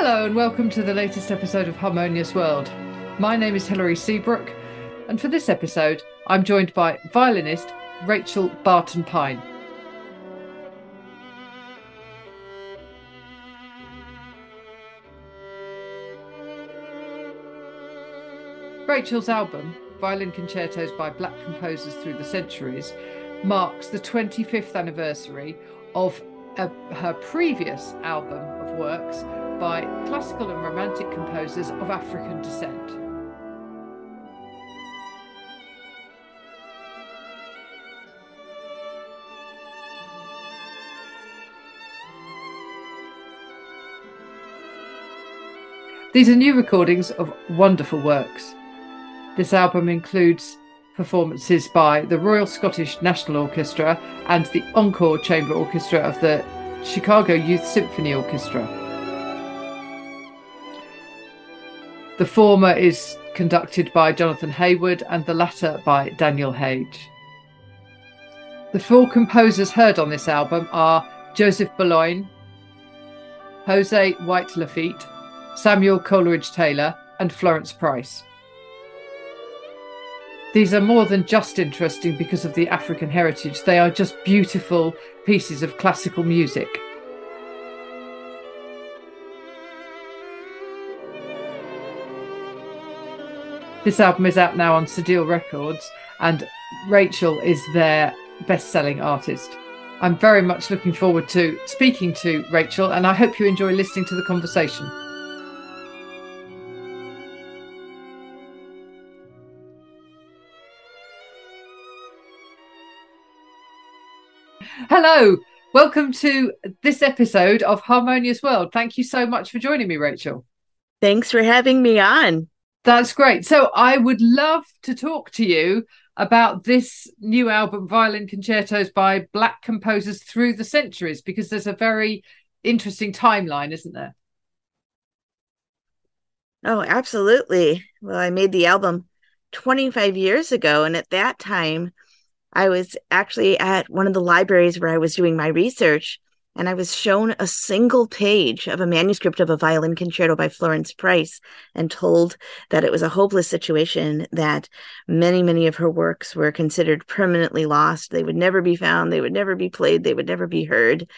Hello, and welcome to the latest episode of Harmonious World. My name is Hilary Seabrook, and for this episode, I'm joined by violinist Rachel Barton Pine. Rachel's album, Violin Concertos by Black Composers Through the Centuries, marks the 25th anniversary of a, her previous album works by classical and romantic composers of African descent. These are new recordings of wonderful works. This album includes performances by the Royal Scottish National Orchestra and the Encore Chamber Orchestra of the Chicago Youth Symphony Orchestra. The former is conducted by Jonathon Heyward and the latter by Daniel Hege. The four composers heard on this album are Joseph Boulogne, Jose White Lafitte, Samuel Coleridge Taylor, and Florence Price. These are more than just interesting because of the African heritage, they are just beautiful pieces of classical music. This album is out now on Cedille Records, and Rachel is their best selling artist. I'm very much looking forward to speaking to Rachel, and I hope you enjoy listening to the conversation. Hello, welcome to this episode of Harmonious World. Thank you so much for joining me, Rachel. Thanks for having me on. That's great. So, I would love to talk to you about this new album, Violin Concertos by Black Composers Through the Centuries, because there's a very interesting timeline, isn't there? Oh, absolutely. Well, I made the album 25 years ago, and at that time, I was actually at one of the libraries where I was doing my research, and I was shown a single page of a manuscript of a violin concerto by Florence Price and told that it was a hopeless situation, that many, many of her works were considered permanently lost. They would never be found, they would never be played, they would never be heard.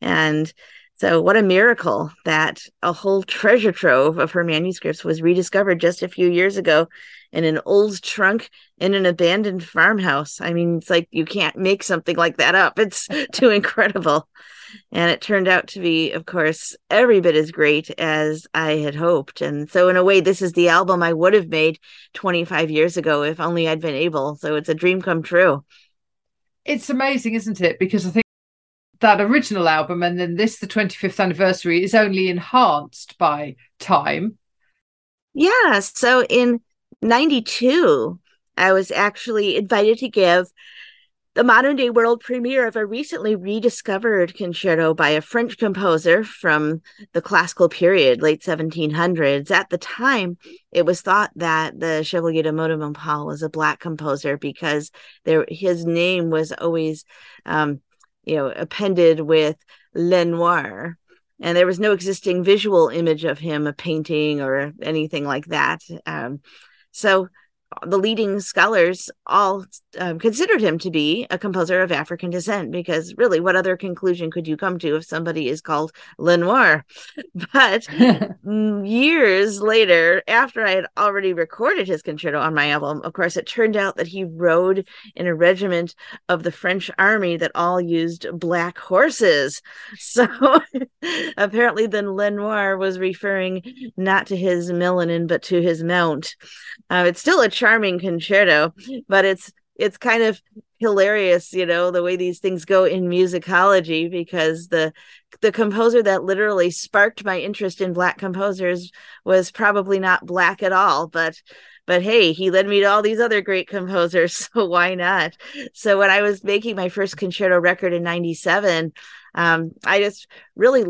And so, what a miracle that a whole treasure trove of her manuscripts was rediscovered just a few years ago in an old trunk in an abandoned farmhouse. I mean, it's like you can't make something like that up. It's too incredible. And it turned out to be, of course, every bit as great as I had hoped. And so, in a way, this is the album I would have made 25 years ago if only I'd been able. So, it's a dream come true. It's amazing, isn't it? Because I think that original album and then this the 25th anniversary is only enhanced by time yeah so in 92 i was actually invited to give the modern day world premiere of a recently rediscovered concerto by a French composer from the classical period, late 1700s. At the time, it was thought that the Chevalier de Montmorency was a black composer because there his name was always um, you know, appended with Lenoir. And there was no existing visual image of him, a painting or anything like that. Um, so the leading scholars all um, considered him to be a composer of African descent because really, what other conclusion could you come to if somebody is called Lenoir? But years later, after I had already recorded his concerto on my album, of course, it turned out that he rode in a regiment of the French army that all used black horses. So apparently, then Lenoir was referring not to his melanin, but to his mount. Uh, it's still a charming concerto, but it's it's kind of hilarious, you know, the way these things go in musicology because the the composer that literally sparked my interest in black composers was probably not black at all, but but hey, he led me to all these other great composers, so why not? So when I was making my first concerto record in 97, um, I just really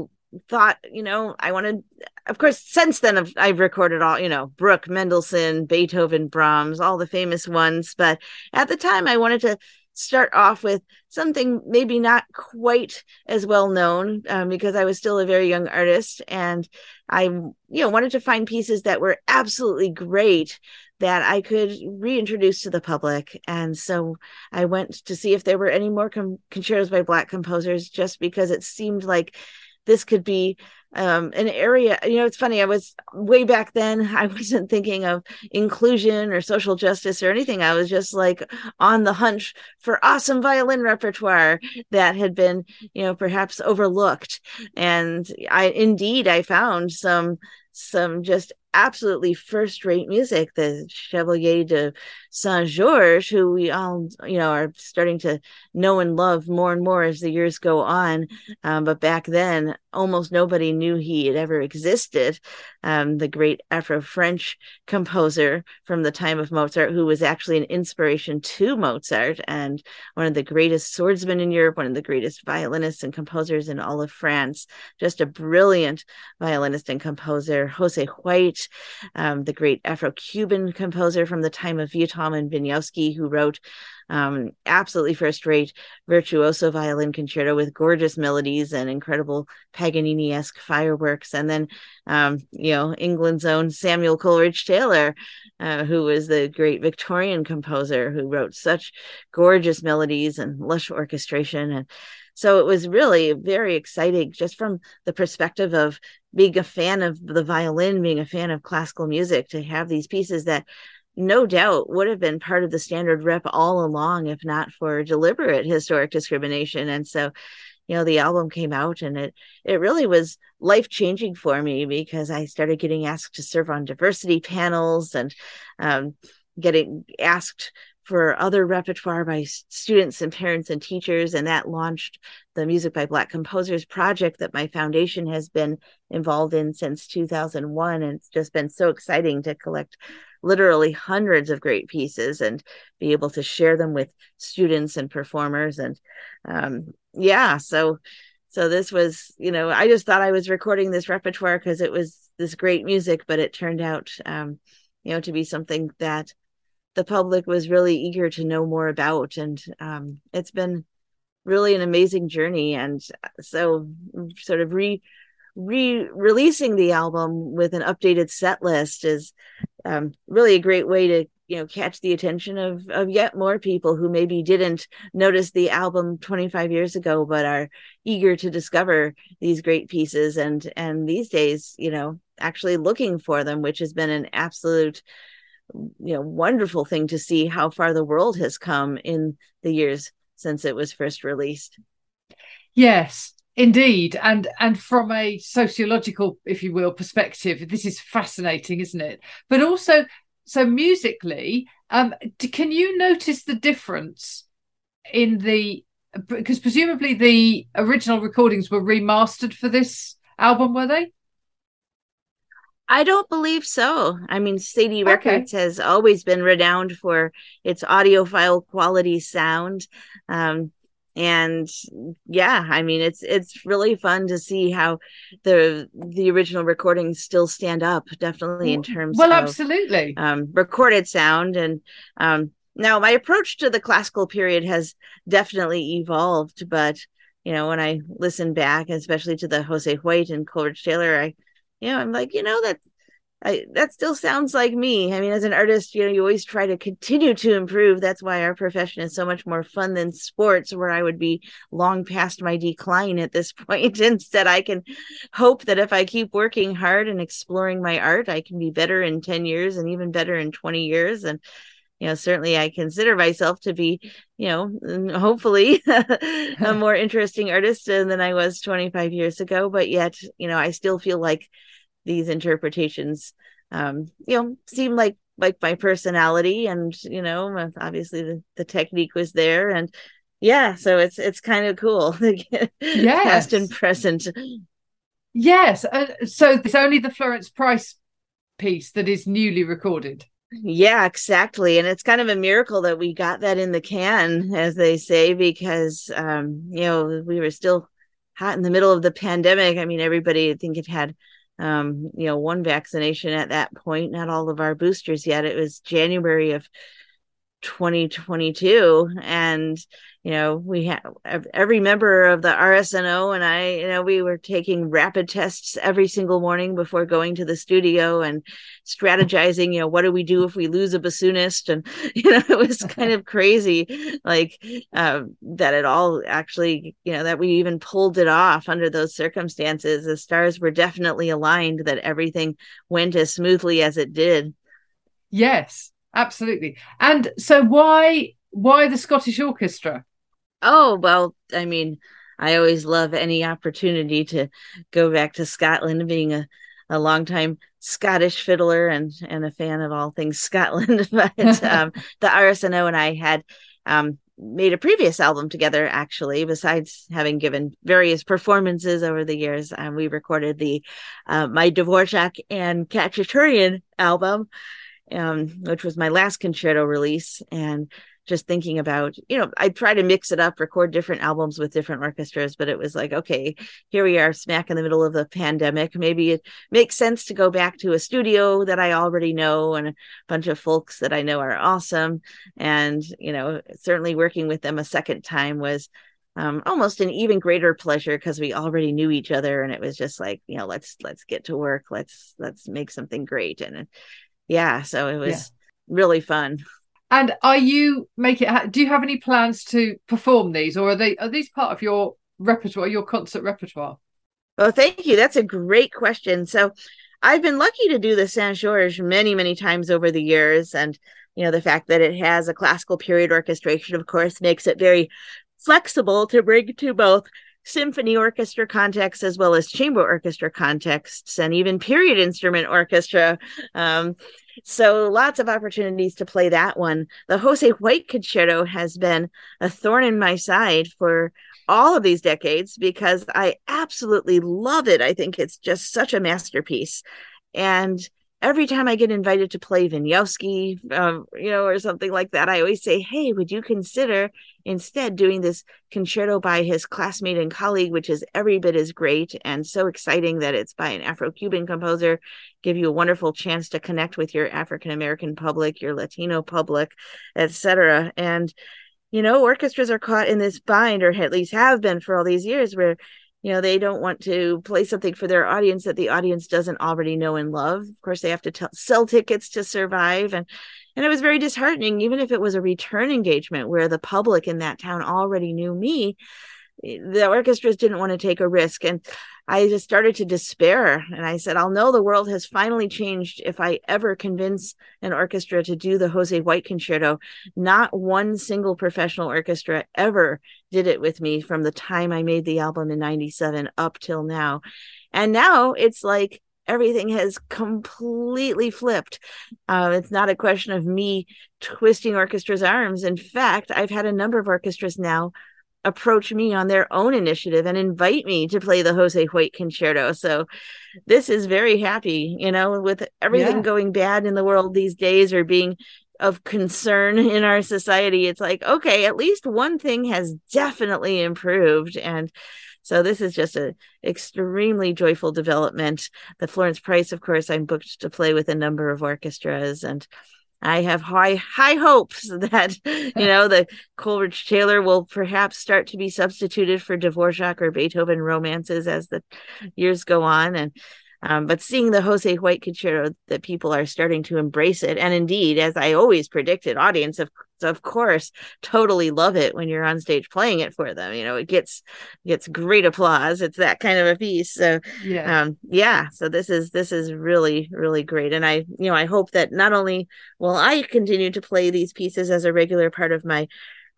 thought, you know, I wanted, of course, since then I've, I've, recorded all, you know, Bruch, Mendelssohn, Beethoven, Brahms, all the famous ones. But at the time, I wanted to start off with something maybe not quite as well known um, because I was still a very young artist and I you know wanted to find pieces that were absolutely great that I could reintroduce to the public. And so I went to see if there were any more com- concertos by Black composers, just because it seemed like this could be um, an area. You know, it's funny. I was way back then. I wasn't thinking of inclusion or social justice or anything. I was just like on the hunch for awesome violin repertoire that had been, you know, perhaps overlooked. And I indeed I found some some just absolutely first rate music. The Chevalier de Saint Georges, who we all, you know, are starting to know and love more and more as the years go on. Um, but back then, almost nobody knew he had ever existed. Um, the great Afro French composer from the time of Mozart, who was actually an inspiration to Mozart and one of the greatest swordsmen in Europe, one of the greatest violinists and composers in all of France, just a brilliant violinist and composer. Jose White, um, the great Afro Cuban composer from the time of Vieuxtemps and Wieniawski, who wrote um, absolutely first rate virtuoso violin concerto with gorgeous melodies and incredible Paganini esque fireworks. And then, um, you know, England's own Samuel Coleridge Taylor, uh, who was the great Victorian composer who wrote such gorgeous melodies and lush orchestration. And so it was really very exciting just from the perspective of being a fan of the violin, being a fan of classical music, to have these pieces that no doubt would have been part of the standard rep all along if not for deliberate historic discrimination and so you know the album came out and it it really was life changing for me because i started getting asked to serve on diversity panels and um, getting asked for other repertoire by students and parents and teachers and that launched the music by black composers project that my foundation has been involved in since 2001 and it's just been so exciting to collect literally hundreds of great pieces and be able to share them with students and performers and um, yeah so so this was you know i just thought i was recording this repertoire because it was this great music but it turned out um, you know to be something that the public was really eager to know more about and um, it's been really an amazing journey. And so sort of re re-releasing the album with an updated set list is um, really a great way to you know catch the attention of of yet more people who maybe didn't notice the album 25 years ago but are eager to discover these great pieces. And and these days you know actually looking for them which has been an absolute you know wonderful thing to see how far the world has come in the years since it was first released yes Indeed, and and from a sociological, if you will, perspective, this is fascinating, isn't it? But also, so musically, um, can you notice the difference in the because presumably the original recordings were remastered for this album, were they? I don't believe so. I mean, Cedille okay. Records has always been renowned for its audiophile quality sound. Um, and yeah i mean it's it's really fun to see how the the original recordings still stand up definitely in terms well of, absolutely um, recorded sound and um, now my approach to the classical period has definitely evolved but you know when i listen back especially to the jose white and coleridge taylor i you know i'm like you know that I, that still sounds like me. I mean, as an artist, you know, you always try to continue to improve. That's why our profession is so much more fun than sports, where I would be long past my decline at this point. Instead, I can hope that if I keep working hard and exploring my art, I can be better in 10 years and even better in 20 years. And, you know, certainly I consider myself to be, you know, hopefully a more interesting artist than I was 25 years ago. But yet, you know, I still feel like these interpretations um you know seem like like my personality and you know obviously the, the technique was there and yeah so it's it's kind of cool yeah past and present yes uh, so it's only the florence price piece that is newly recorded yeah exactly and it's kind of a miracle that we got that in the can as they say because um you know we were still hot in the middle of the pandemic i mean everybody i think it had um, you know, one vaccination at that point, not all of our boosters yet. It was January of 2022 and you know we have every member of the RSNO and I you know we were taking rapid tests every single morning before going to the studio and strategizing you know what do we do if we lose a bassoonist? And you know it was kind of crazy like uh, that it all actually you know that we even pulled it off under those circumstances. The stars were definitely aligned that everything went as smoothly as it did. Yes absolutely. And so why why the Scottish Orchestra? Oh, well, I mean, I always love any opportunity to go back to Scotland, being a, a longtime Scottish fiddler and, and a fan of all things Scotland. but um, the RSNO and I had um, made a previous album together, actually, besides having given various performances over the years. Um, we recorded the uh, my Dvorak and Khachaturian album um, which was my last concerto release. And just thinking about, you know, I try to mix it up, record different albums with different orchestras, but it was like, okay, here we are smack in the middle of the pandemic. Maybe it makes sense to go back to a studio that I already know and a bunch of folks that I know are awesome. And, you know, certainly working with them a second time was um, almost an even greater pleasure because we already knew each other and it was just like you know let's let's get to work let's let's make something great and yeah so it was yeah. really fun and are you making it? do you have any plans to perform these or are they are these part of your repertoire your concert repertoire well thank you that's a great question so i've been lucky to do the saint georges many many times over the years and you know the fact that it has a classical period orchestration of course makes it very flexible to bring to both symphony orchestra contexts as well as chamber orchestra contexts and even period instrument orchestra. Um, so lots of opportunities to play that one. The Jose White Concerto has been a thorn in my side for all of these decades because I absolutely love it. I think it's just such a masterpiece. And every time I get invited to play Wieniawski, um, you know, or something like that, I always say, "Hey, would you consider instead doing this concerto by his classmate and colleague, which is every bit as great and so exciting that it's by an Afro-Cuban composer, give you a wonderful chance to connect with your African American public, your Latino public, etc." And you know, orchestras are caught in this bind, or at least have been for all these years, where you know they don't want to play something for their audience that the audience doesn't already know and love. Of course they have to sell tickets to survive. And and it was very disheartening even if it was a return engagement where the public in that town already knew me the orchestras didn't want to take a risk and i just started to despair and i said i'll know the world has finally changed if i ever convince an orchestra to do the jose white concerto not one single professional orchestra ever did it with me from the time i made the album in 97 up till now and now it's like everything has completely flipped. Uh, it's not a question of me twisting orchestra's arms. In fact, I've had a number of orchestras now approach me on their own initiative and invite me to play the Jose White concerto. So this is very happy, you know, with everything yeah. going bad in the world these days or being of concern in our society. It's like, okay, at least one thing has definitely improved. And so this is just an extremely joyful development. The Florence Price, of course, I'm booked to play with a number of orchestras and I have high high hopes that you know the Coleridge Taylor will perhaps start to be substituted for Dvorak or Beethoven romances as the years go on, and um, but seeing the Jose White concerto, that people are starting to embrace it, and indeed, as I always predicted, audience of of course totally love it when you're on stage playing it for them. You know, it gets gets great applause. It's that kind of a piece. So yeah, um, yeah. So this is this is really really great, and I you know I hope that not only will I continue to play these pieces as a regular part of my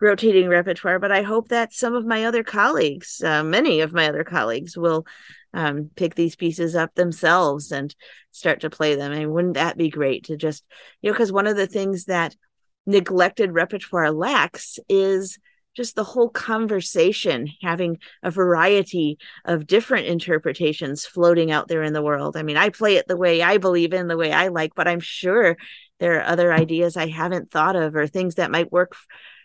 rotating repertoire, but I hope that some of my other colleagues, uh, many of my other colleagues, will um, pick these pieces up themselves and start to play them. Mean, wouldn't that be great to just, you know, because one of the things that neglected repertoire lacks is just the whole conversation, having a variety of different interpretations floating out there in the world. I mean, I play it the way I believe in, the way I like, but I'm sure there are other ideas I haven't thought of or things that might work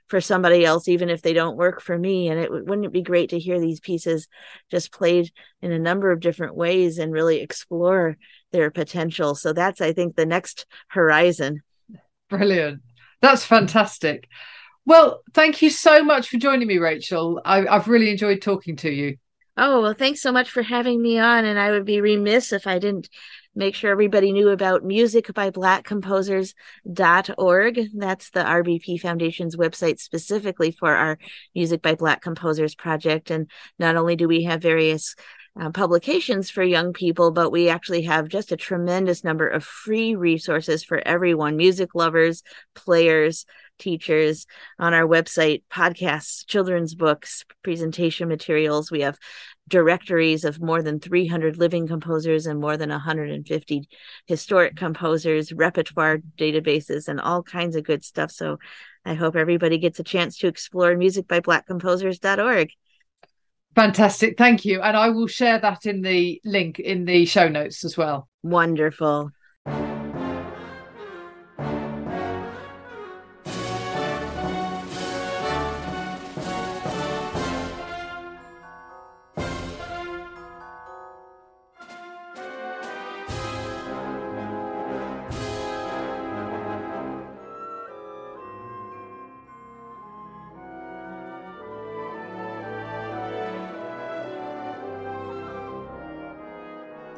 for somebody else even if they don't work for me. And it wouldn't it be great to hear these pieces just played in a number of different ways and really explore their potential? So that's i think the next horizon. Brilliant That's fantastic. Well, thank you so much for joining me, Rachel. I, I've really enjoyed talking to you. Oh, well, thanks so much for having me on. And I would be remiss if I didn't make sure everybody knew about music by black composers.org. That's the RBP Foundation's website specifically for our Music by Black Composers project. And not only do we have various uh, publications for young people, but we actually have just a tremendous number of free resources for everyone music lovers, players, teachers on our website podcasts, children's books, presentation materials. We have directories of more than 300 living composers and more than 150 historic composers, repertoire databases, and all kinds of good stuff. So I hope everybody gets a chance to explore music by blackcomposers.org. Fantastic. Thank you. And I will share that in the link in the show notes as well. Wonderful.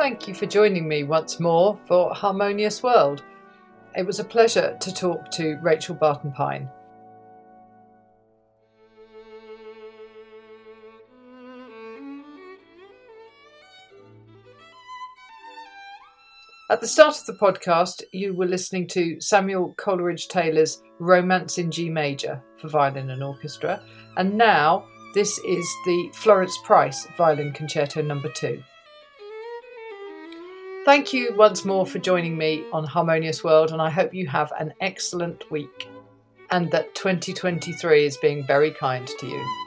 Thank you for joining me once more for Harmonious World. It was a pleasure to talk to Rachel Barton Pine. At the start of the podcast, you were listening to Samuel Coleridge Taylor's Romance in G Major for violin and orchestra, and now this is the Florence Price Violin Concerto Number no. 2. Thank you once more for joining me on Harmonious World, and I hope you have an excellent week and that 2023 is being very kind to you.